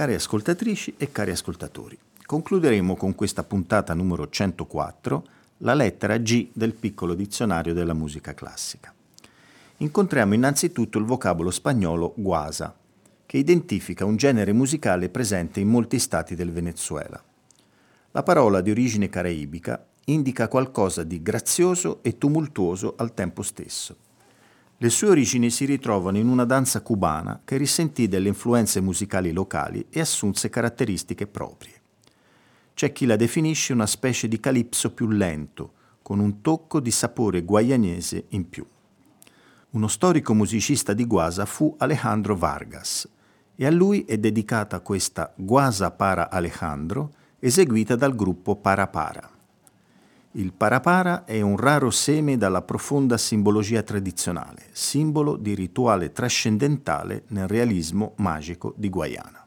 Care ascoltatrici e cari ascoltatori, concluderemo con questa puntata numero 104 la lettera G del piccolo dizionario della musica classica. Incontriamo innanzitutto il vocabolo spagnolo guasa, che identifica un genere musicale presente in molti stati del Venezuela. La parola di origine caraibica indica qualcosa di grazioso e tumultuoso al tempo stesso le sue origini si ritrovano in una danza cubana che risentì delle influenze musicali locali e assunse caratteristiche proprie. C'è chi la definisce una specie di calipso più lento, con un tocco di sapore guayanese in più. Uno storico musicista di Guasa fu Alejandro Vargas e a lui è dedicata questa Guasa para Alejandro eseguita dal gruppo Para Para. Il parapara è un raro seme dalla profonda simbologia tradizionale, simbolo di rituale trascendentale nel realismo magico di Guayana.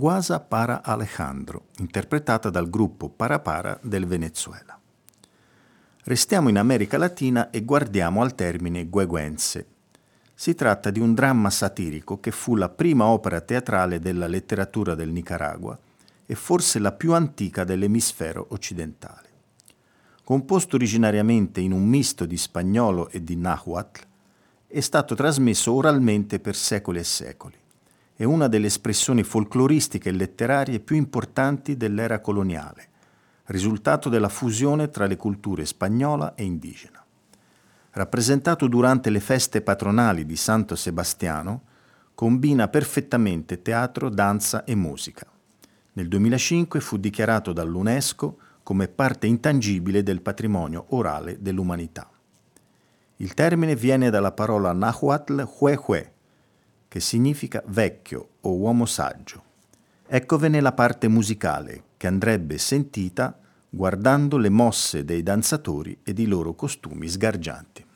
Guasa para Alejandro, interpretata dal gruppo Parapara del Venezuela. Restiamo in America Latina e guardiamo al termine Gueguense. Si tratta di un dramma satirico che fu la prima opera teatrale della letteratura del Nicaragua e forse la più antica dell'emisfero occidentale. Composto originariamente in un misto di spagnolo e di nahuatl, è stato trasmesso oralmente per secoli e secoli è una delle espressioni folcloristiche e letterarie più importanti dell'era coloniale, risultato della fusione tra le culture spagnola e indigena. Rappresentato durante le feste patronali di Santo Sebastiano, combina perfettamente teatro, danza e musica. Nel 2005 fu dichiarato dall'UNESCO come parte intangibile del patrimonio orale dell'umanità. Il termine viene dalla parola nahuatl hue che significa vecchio o uomo saggio. Eccovene la parte musicale che andrebbe sentita guardando le mosse dei danzatori ed i loro costumi sgargianti.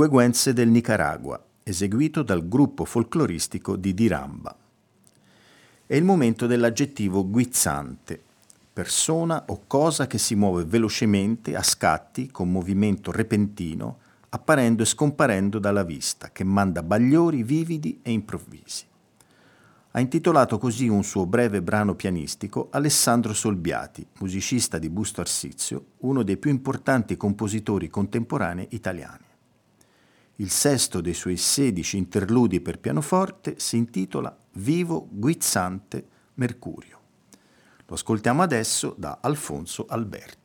Gueguense del Nicaragua, eseguito dal gruppo folcloristico di Diramba. È il momento dell'aggettivo guizzante, persona o cosa che si muove velocemente, a scatti, con movimento repentino, apparendo e scomparendo dalla vista, che manda bagliori vividi e improvvisi. Ha intitolato così un suo breve brano pianistico Alessandro Solbiati, musicista di Busto Arsizio, uno dei più importanti compositori contemporanei italiani. Il sesto dei suoi sedici interludi per pianoforte si intitola Vivo guizzante Mercurio. Lo ascoltiamo adesso da Alfonso Alberti.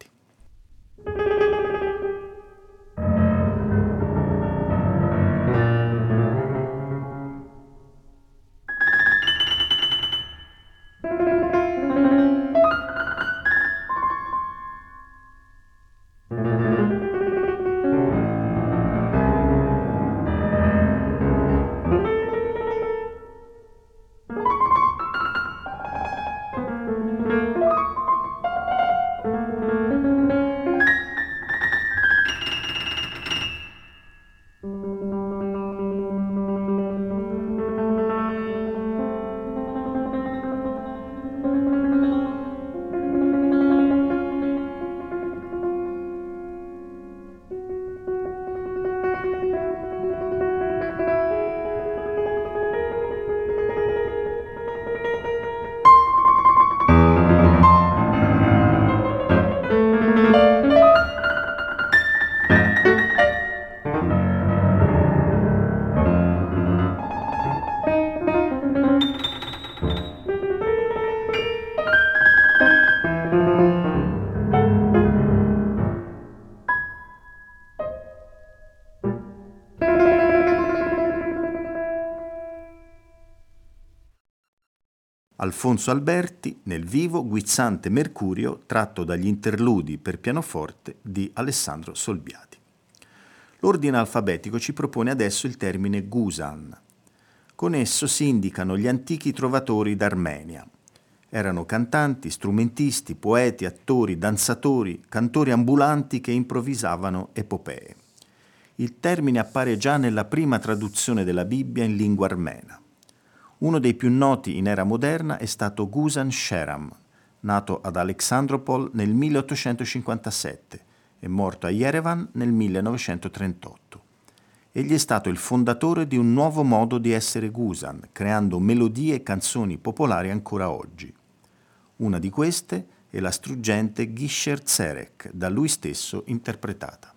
Alfonso Alberti nel vivo guizzante Mercurio tratto dagli interludi per pianoforte di Alessandro Solbiati. L'ordine alfabetico ci propone adesso il termine Gusan. Con esso si indicano gli antichi trovatori d'Armenia. Erano cantanti, strumentisti, poeti, attori, danzatori, cantori ambulanti che improvvisavano epopee. Il termine appare già nella prima traduzione della Bibbia in lingua armena. Uno dei più noti in era moderna è stato Gusan Sheram, nato ad Alexandropol nel 1857 e morto a Yerevan nel 1938. Egli è stato il fondatore di un nuovo modo di essere Gusan, creando melodie e canzoni popolari ancora oggi. Una di queste è la struggente Gisher Zerek, da lui stesso interpretata.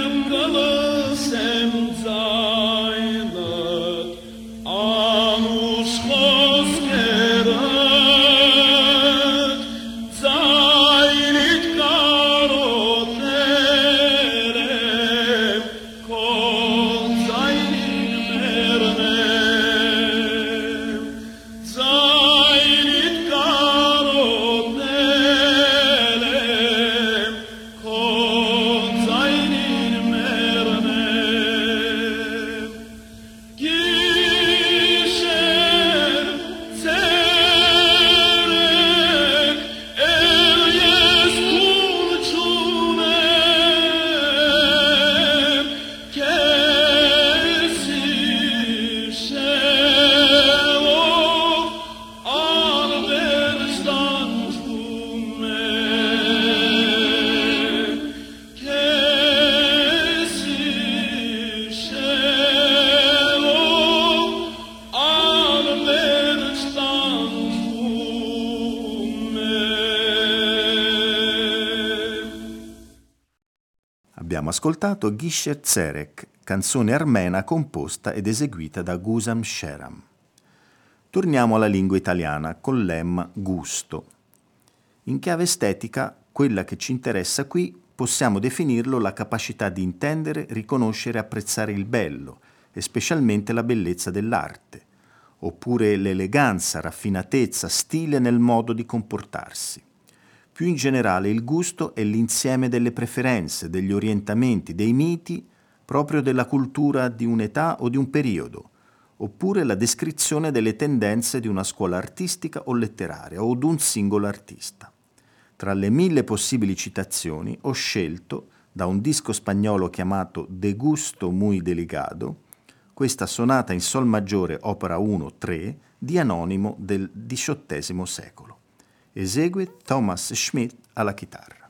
Yarım kalasem sana ascoltato Gisher Zerek, canzone armena composta ed eseguita da Gusam Sheram. Torniamo alla lingua italiana con l'em gusto. In chiave estetica, quella che ci interessa qui possiamo definirlo la capacità di intendere, riconoscere e apprezzare il bello, e specialmente la bellezza dell'arte, oppure l'eleganza, raffinatezza, stile nel modo di comportarsi. Più in generale il gusto è l'insieme delle preferenze, degli orientamenti, dei miti, proprio della cultura di un'età o di un periodo, oppure la descrizione delle tendenze di una scuola artistica o letteraria o di un singolo artista. Tra le mille possibili citazioni ho scelto, da un disco spagnolo chiamato De gusto muy delicado, questa sonata in Sol maggiore opera 1-3 di Anonimo del XVIII secolo. Esegue Thomas Schmidt alla chitarra.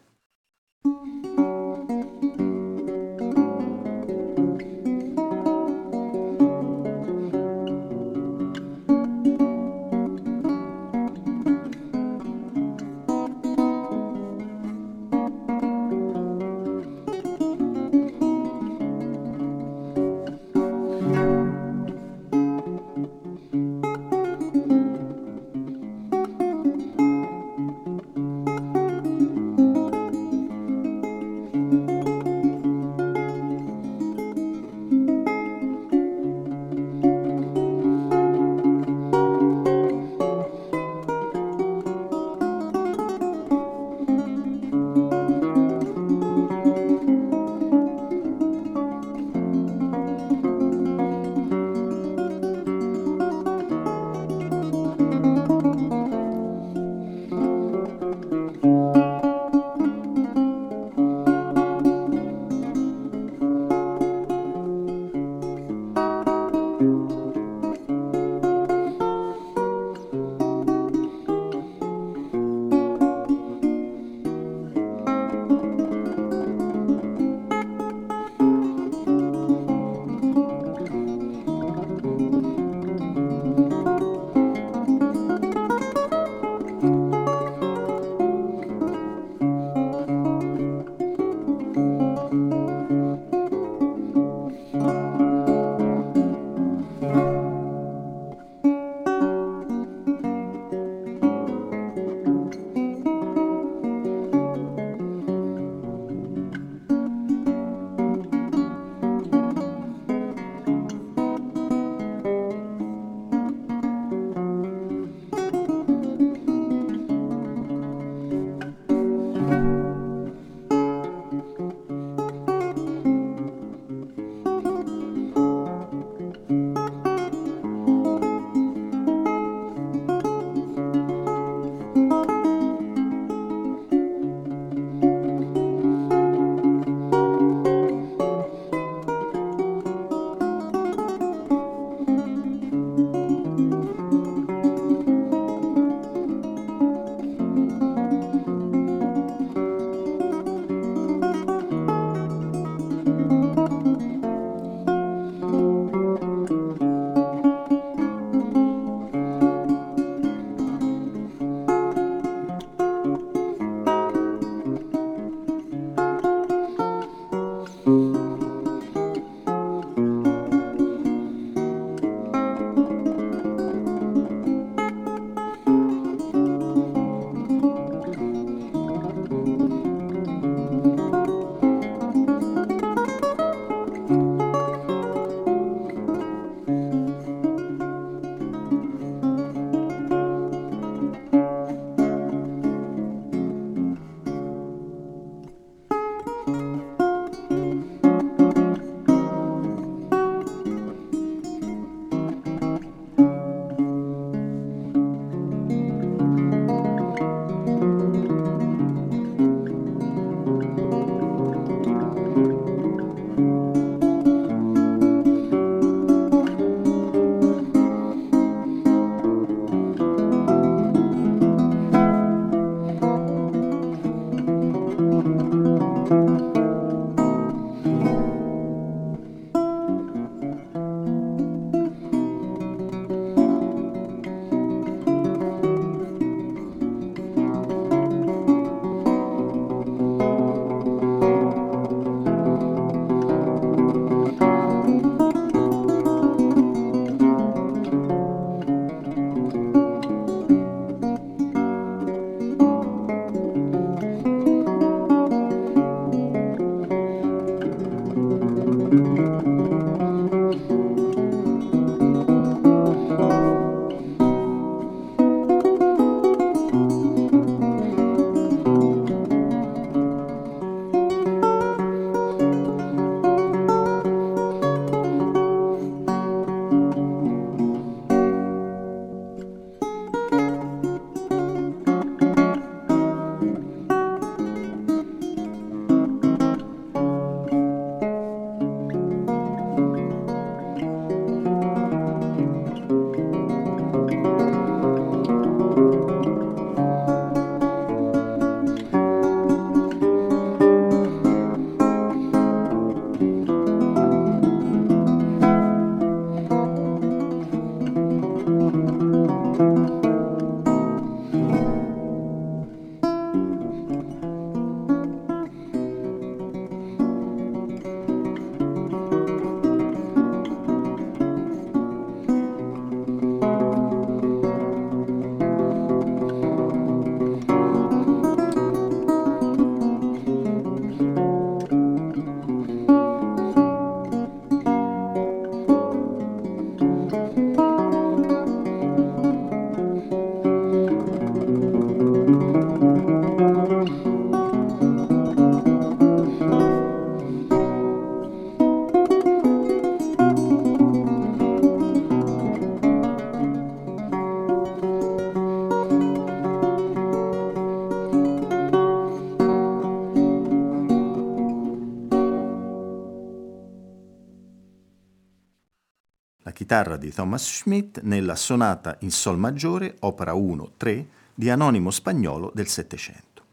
Chitarra di Thomas Schmidt nella sonata in Sol maggiore, opera 1-3, di Anonimo Spagnolo del Settecento.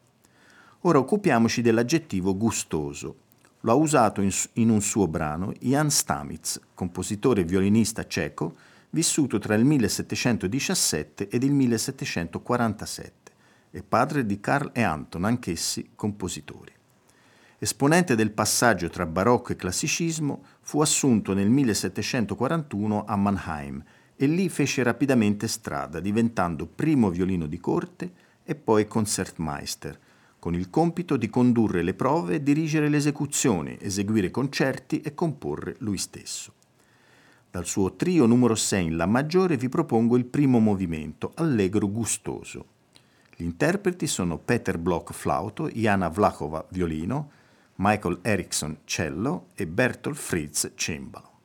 Ora occupiamoci dell'aggettivo gustoso. Lo ha usato in, in un suo brano Jan Stamitz, compositore e violinista ceco, vissuto tra il 1717 ed il 1747 e padre di Carl e Anton, anch'essi compositori. Esponente del passaggio tra barocco e classicismo, fu assunto nel 1741 a Mannheim e lì fece rapidamente strada, diventando primo violino di corte e poi concertmeister, con il compito di condurre le prove e dirigere le esecuzioni, eseguire concerti e comporre lui stesso. Dal suo trio numero 6 in La maggiore vi propongo il primo movimento, allegro gustoso. Gli interpreti sono Peter Bloch flauto, Jana Vlachova violino, Michael Erickson cello e Bertolt Fritz cembalo.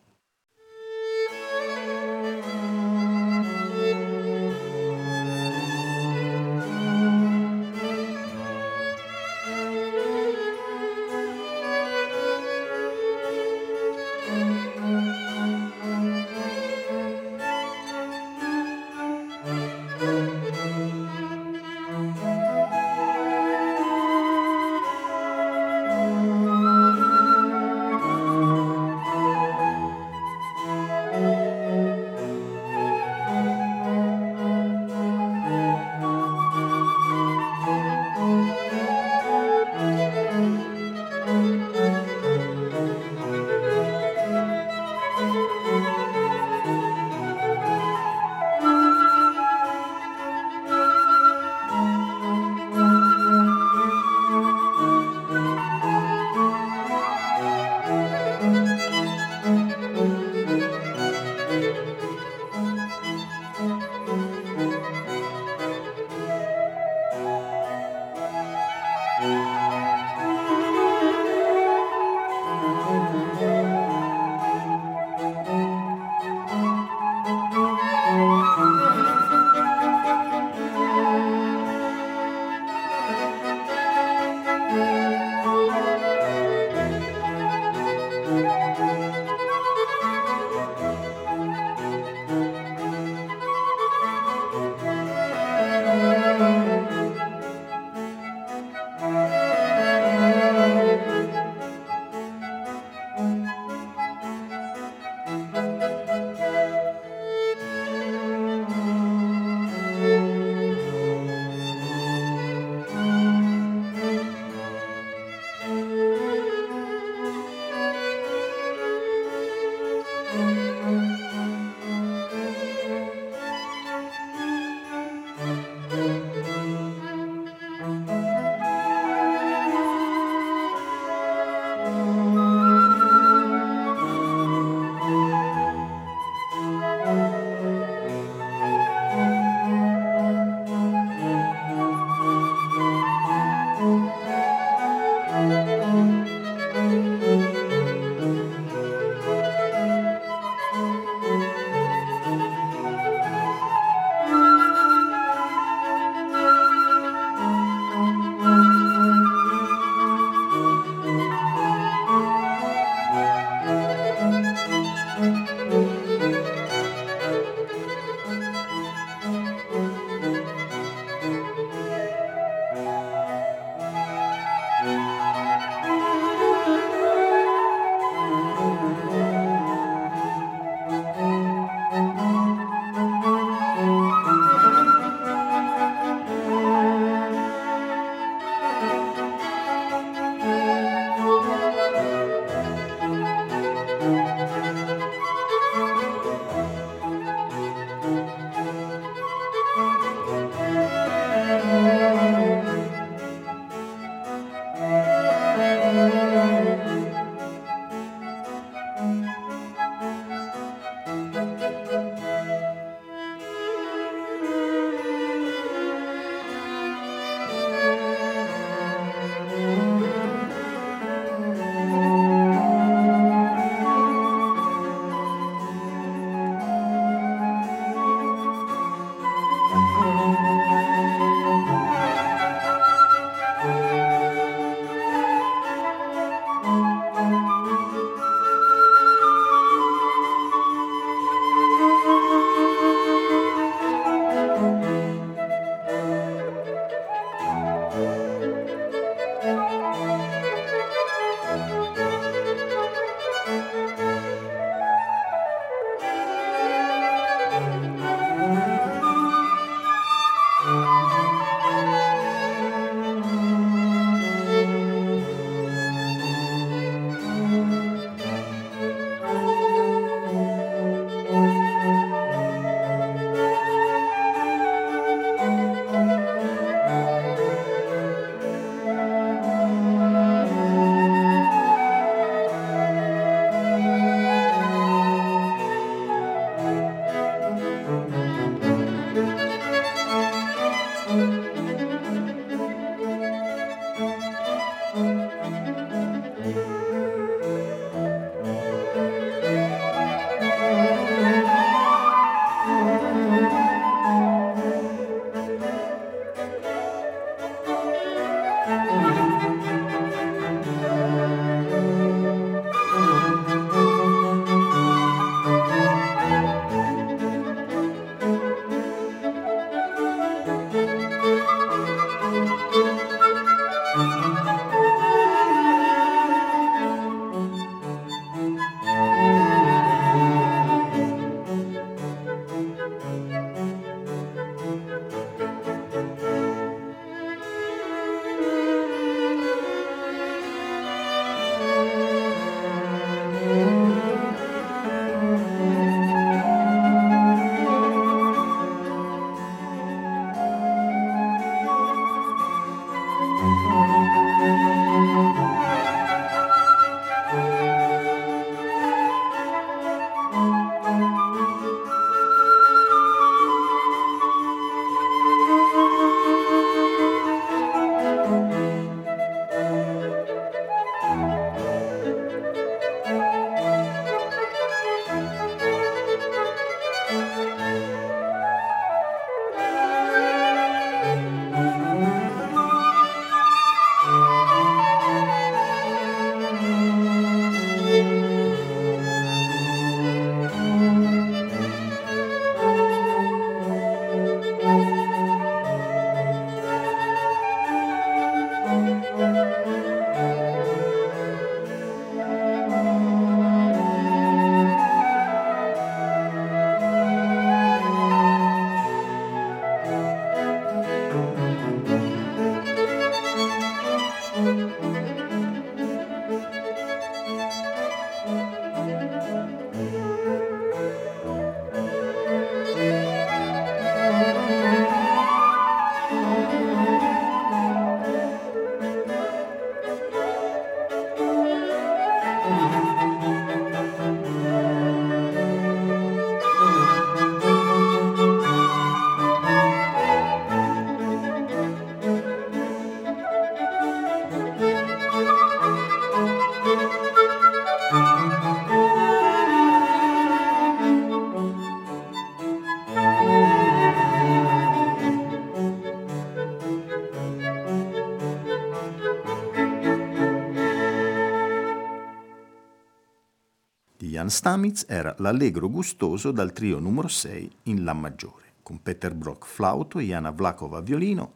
Jan Stamitz era l'Allegro gustoso dal trio numero 6 in La maggiore, con Peter Brock flauto, Jana Vlakova violino,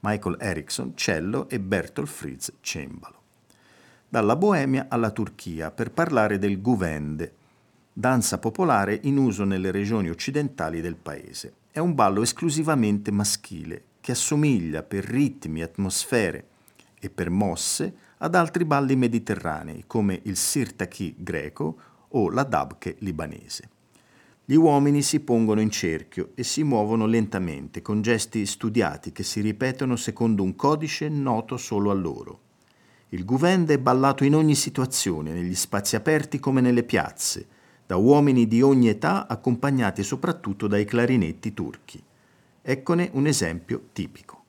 Michael Eriksson cello e Bertolt Fritz cembalo. Dalla Boemia alla Turchia per parlare del Guvende, danza popolare in uso nelle regioni occidentali del paese. È un ballo esclusivamente maschile che assomiglia per ritmi, atmosfere e per mosse ad altri balli mediterranei come il sirtaki greco o la dabke libanese. Gli uomini si pongono in cerchio e si muovono lentamente con gesti studiati che si ripetono secondo un codice noto solo a loro. Il guvende è ballato in ogni situazione, negli spazi aperti come nelle piazze, da uomini di ogni età accompagnati soprattutto dai clarinetti turchi. Eccone un esempio tipico.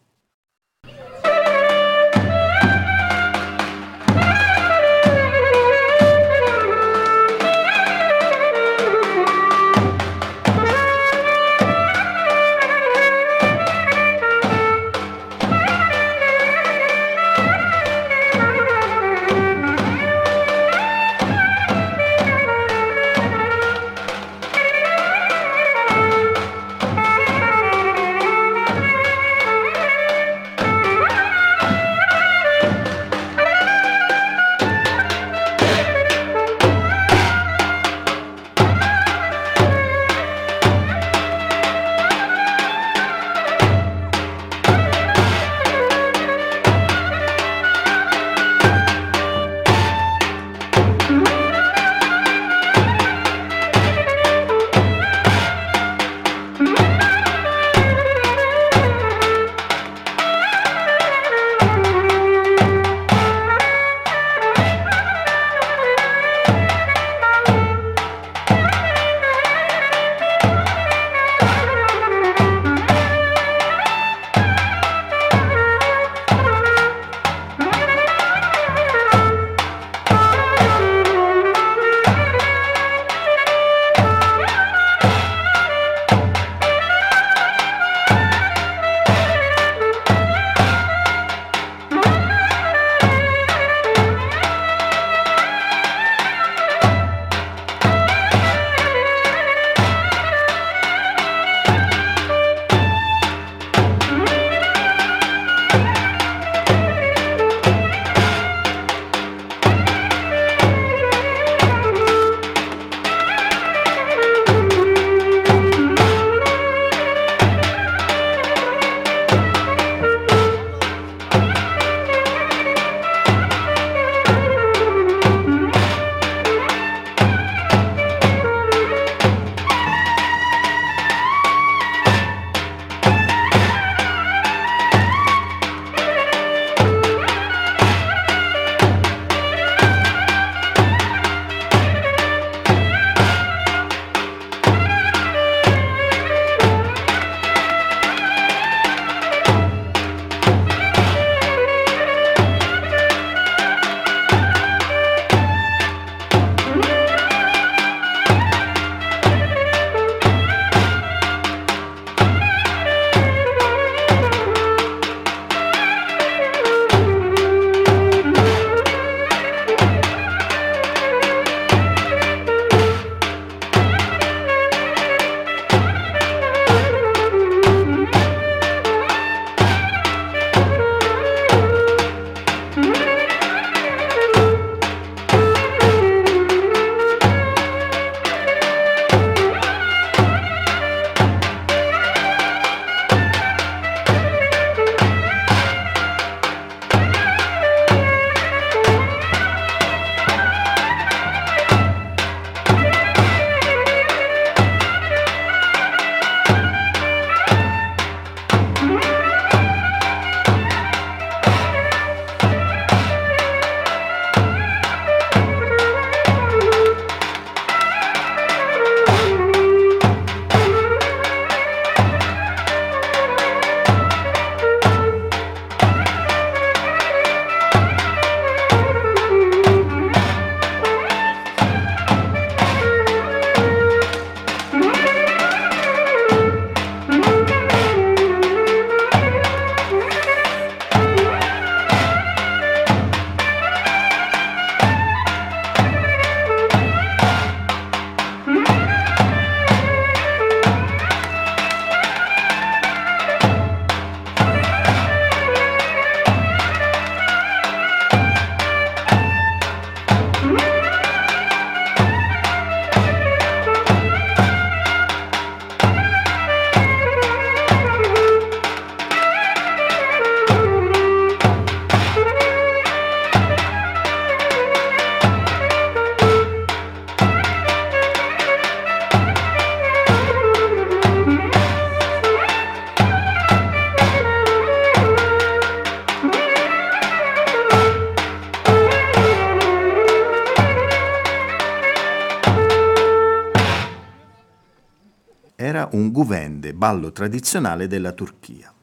Un guvende, ballo tradizionale della Turchia.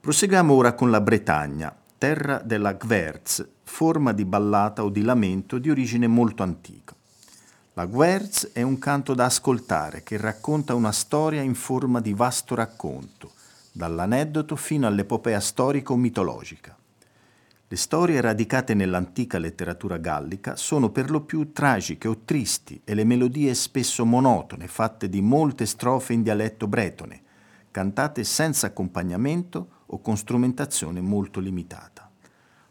Proseguiamo ora con la Bretagna, terra della Gwerz, forma di ballata o di lamento di origine molto antica. La Gwerz è un canto da ascoltare che racconta una storia in forma di vasto racconto, dall'aneddoto fino all'epopea storico-mitologica. Le storie radicate nell'antica letteratura gallica sono per lo più tragiche o tristi e le melodie spesso monotone, fatte di molte strofe in dialetto bretone, cantate senza accompagnamento o con strumentazione molto limitata.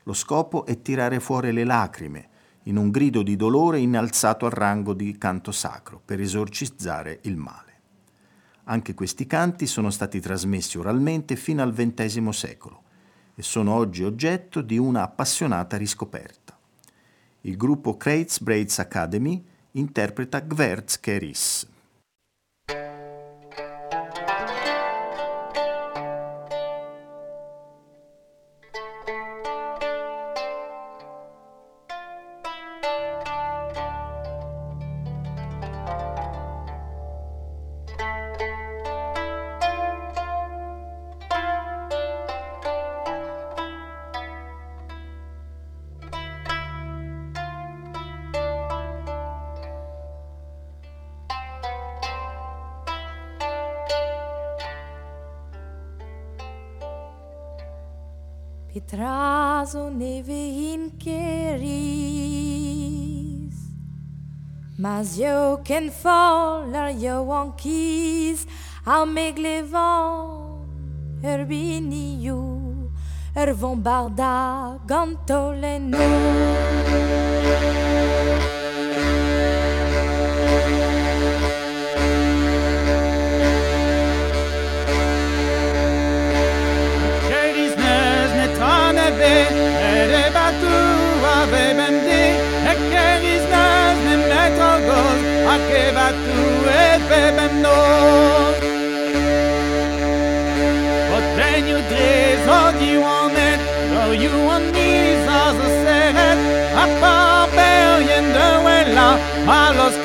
Lo scopo è tirare fuori le lacrime, in un grido di dolore innalzato al rango di canto sacro per esorcizzare il male. Anche questi canti sono stati trasmessi oralmente fino al XX secolo e sono oggi oggetto di una appassionata riscoperta. Il gruppo Kreitz Braids Academy interpreta Gwerz Keris. son evin keris. Mas yo ken fall ar yo an kiz Ar meglevan ur biniou Ur vombarda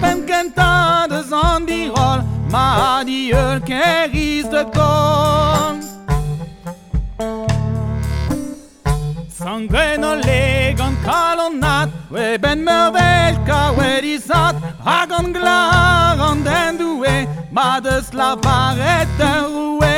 pem kentad eus an dirol Ma di eul keriz de kon Sangren o legan kalonat We ben mervel ka we werizat Hag an glar an den doue Ma deus la varet roue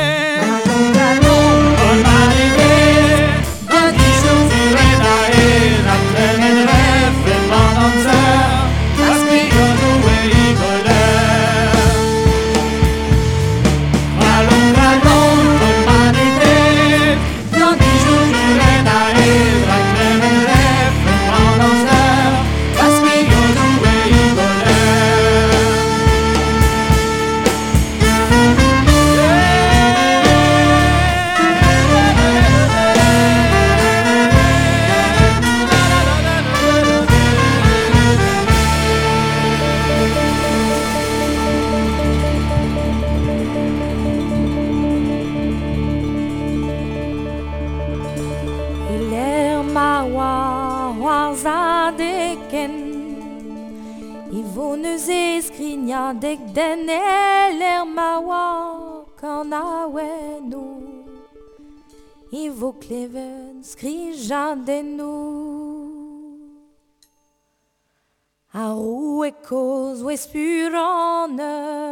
spuranen.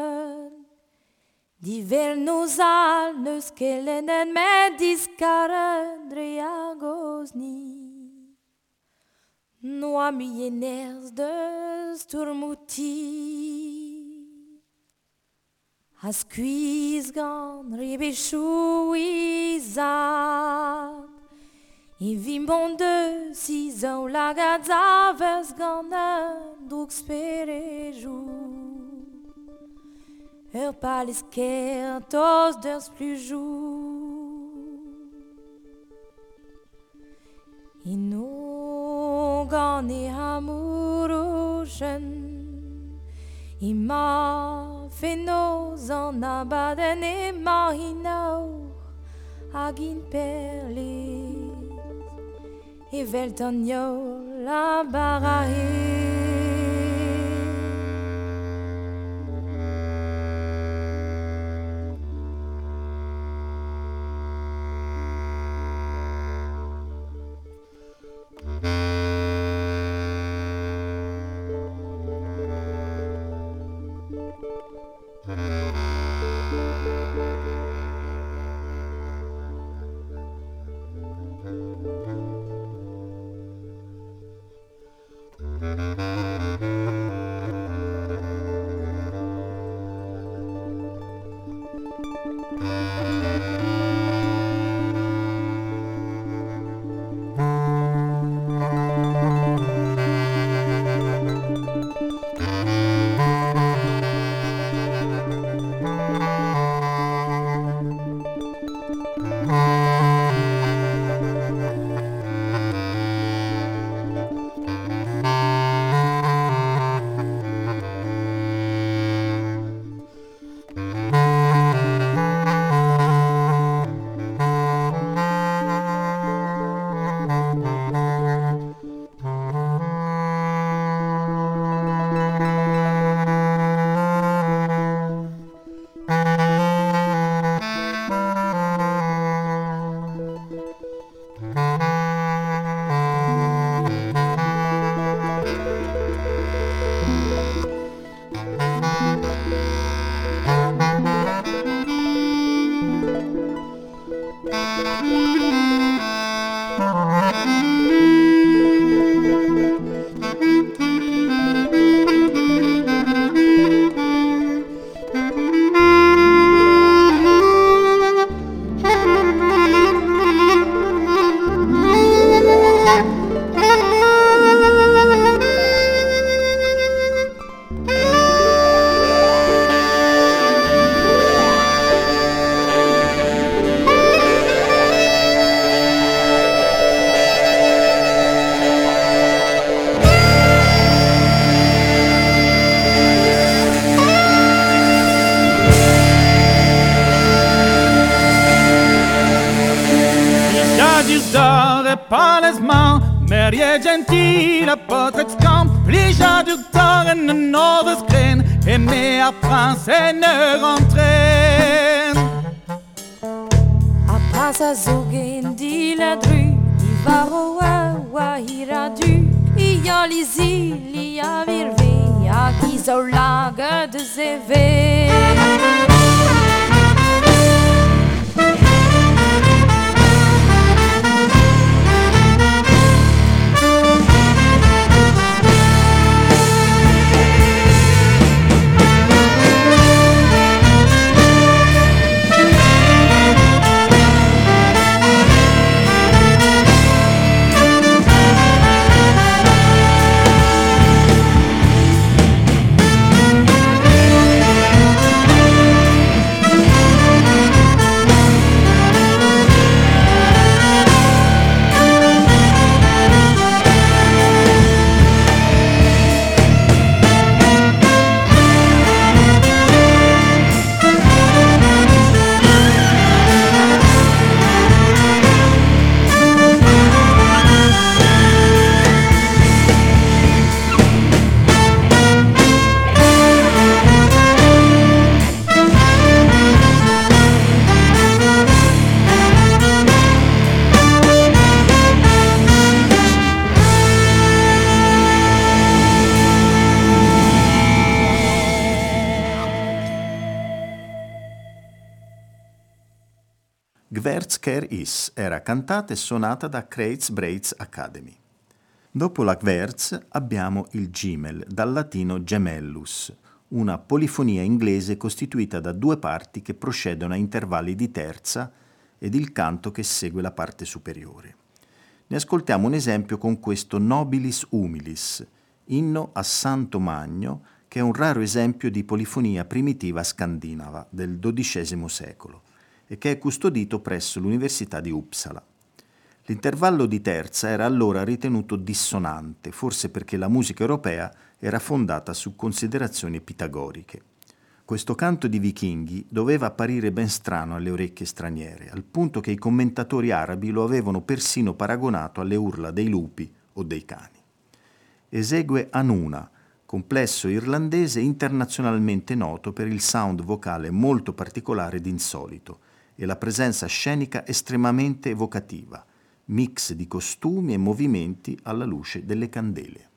Die nos all nu skelenen med diskaren dreagos ni. Noa mieners de sturmuti. Has quiz gan. Invimon deus izan lagad zavez gant an droug sperejou. Ur paliz ker toz deus plujou. Ino gant e amour o jen, Ima fenoz an abaden e ma hinaou hag in perlet. I veltonio la barahe. Gwerzker Is era cantata e suonata da Kreitz Breitz Academy. Dopo la Gwerz abbiamo il Gimel, dal latino gemellus, una polifonia inglese costituita da due parti che procedono a intervalli di terza ed il canto che segue la parte superiore. Ne ascoltiamo un esempio con questo Nobilis Humilis, inno a Santo Magno, che è un raro esempio di polifonia primitiva scandinava del XII secolo e che è custodito presso l'Università di Uppsala. L'intervallo di terza era allora ritenuto dissonante, forse perché la musica europea era fondata su considerazioni pitagoriche. Questo canto di vichinghi doveva apparire ben strano alle orecchie straniere, al punto che i commentatori arabi lo avevano persino paragonato alle urla dei lupi o dei cani. Esegue Anuna, complesso irlandese internazionalmente noto per il sound vocale molto particolare ed insolito e la presenza scenica estremamente evocativa, mix di costumi e movimenti alla luce delle candele.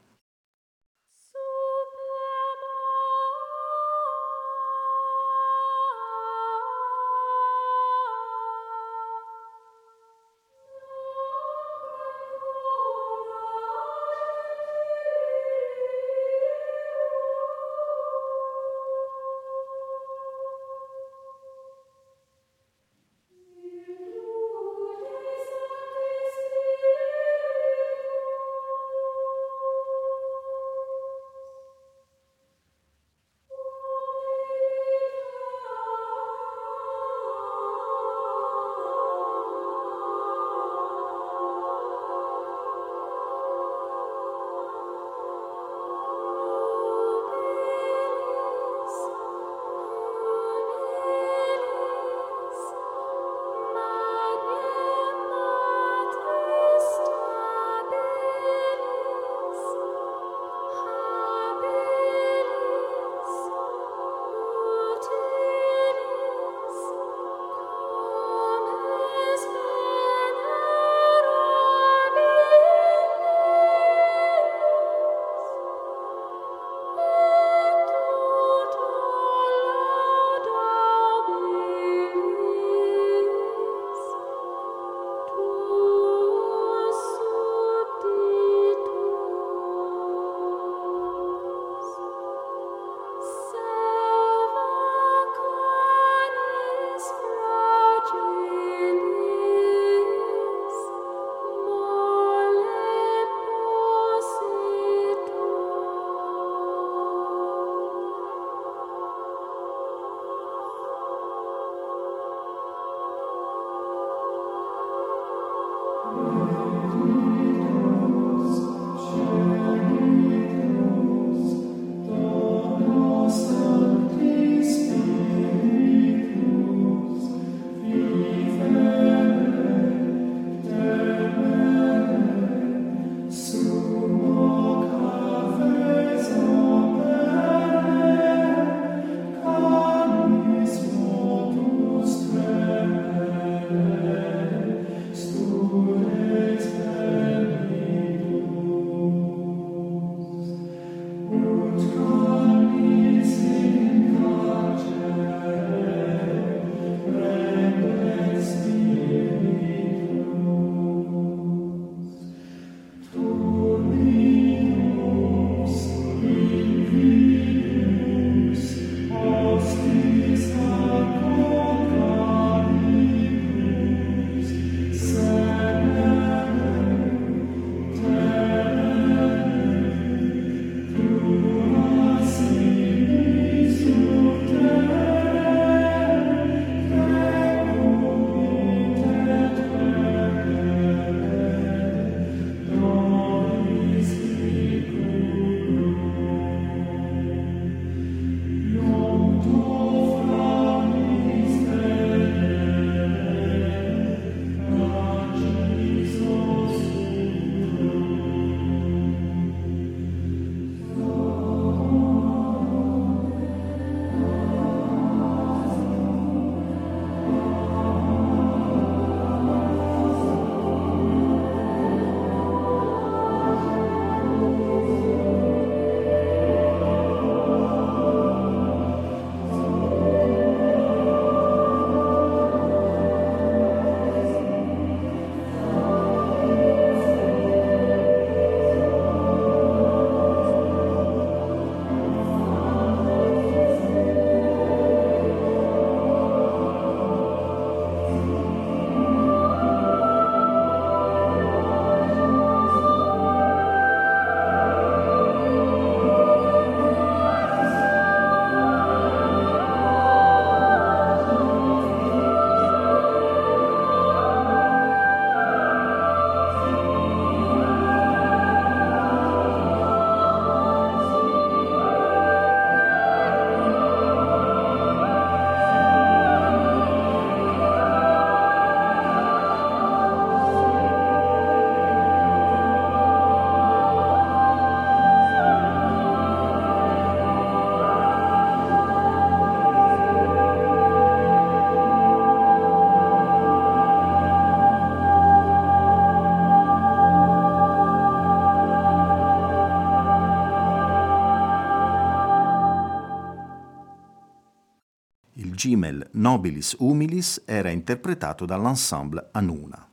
Gimel Nobilis Humilis era interpretato dall'ensemble Anuna.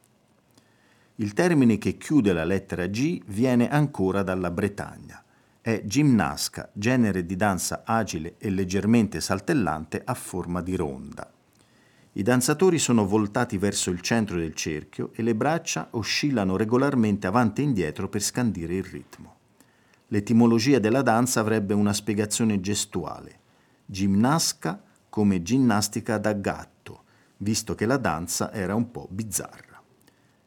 Il termine che chiude la lettera G viene ancora dalla Bretagna. È gimnasca, genere di danza agile e leggermente saltellante a forma di ronda. I danzatori sono voltati verso il centro del cerchio e le braccia oscillano regolarmente avanti e indietro per scandire il ritmo. L'etimologia della danza avrebbe una spiegazione gestuale. Gimnasca come ginnastica da gatto, visto che la danza era un po' bizzarra.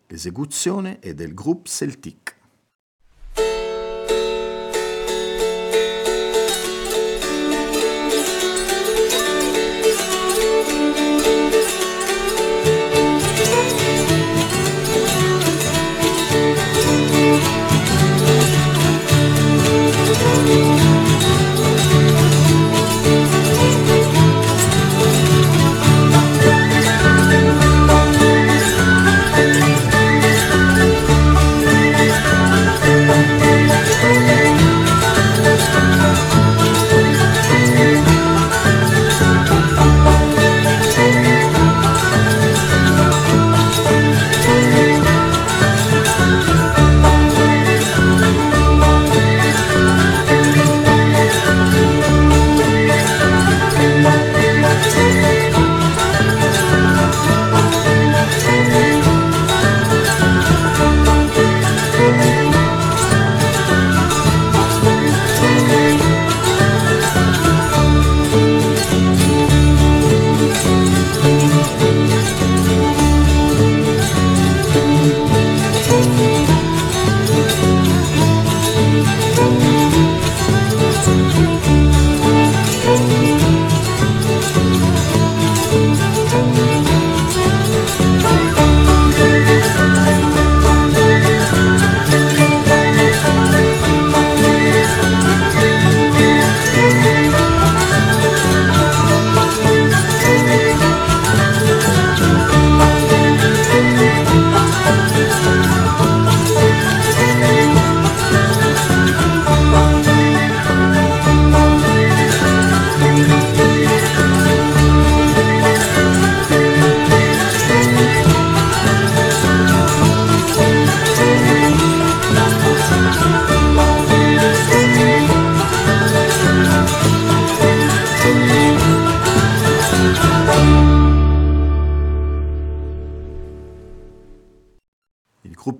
L'esecuzione è del Groupe Celtic.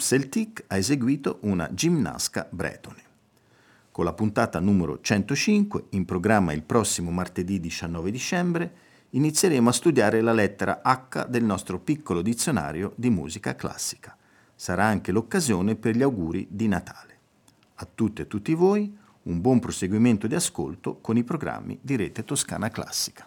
Celtic ha eseguito una Gimnasca Bretone. Con la puntata numero 105, in programma il prossimo martedì 19 dicembre, inizieremo a studiare la lettera H del nostro piccolo dizionario di musica classica. Sarà anche l'occasione per gli auguri di Natale. A tutte e tutti voi un buon proseguimento di ascolto con i programmi di Rete Toscana Classica.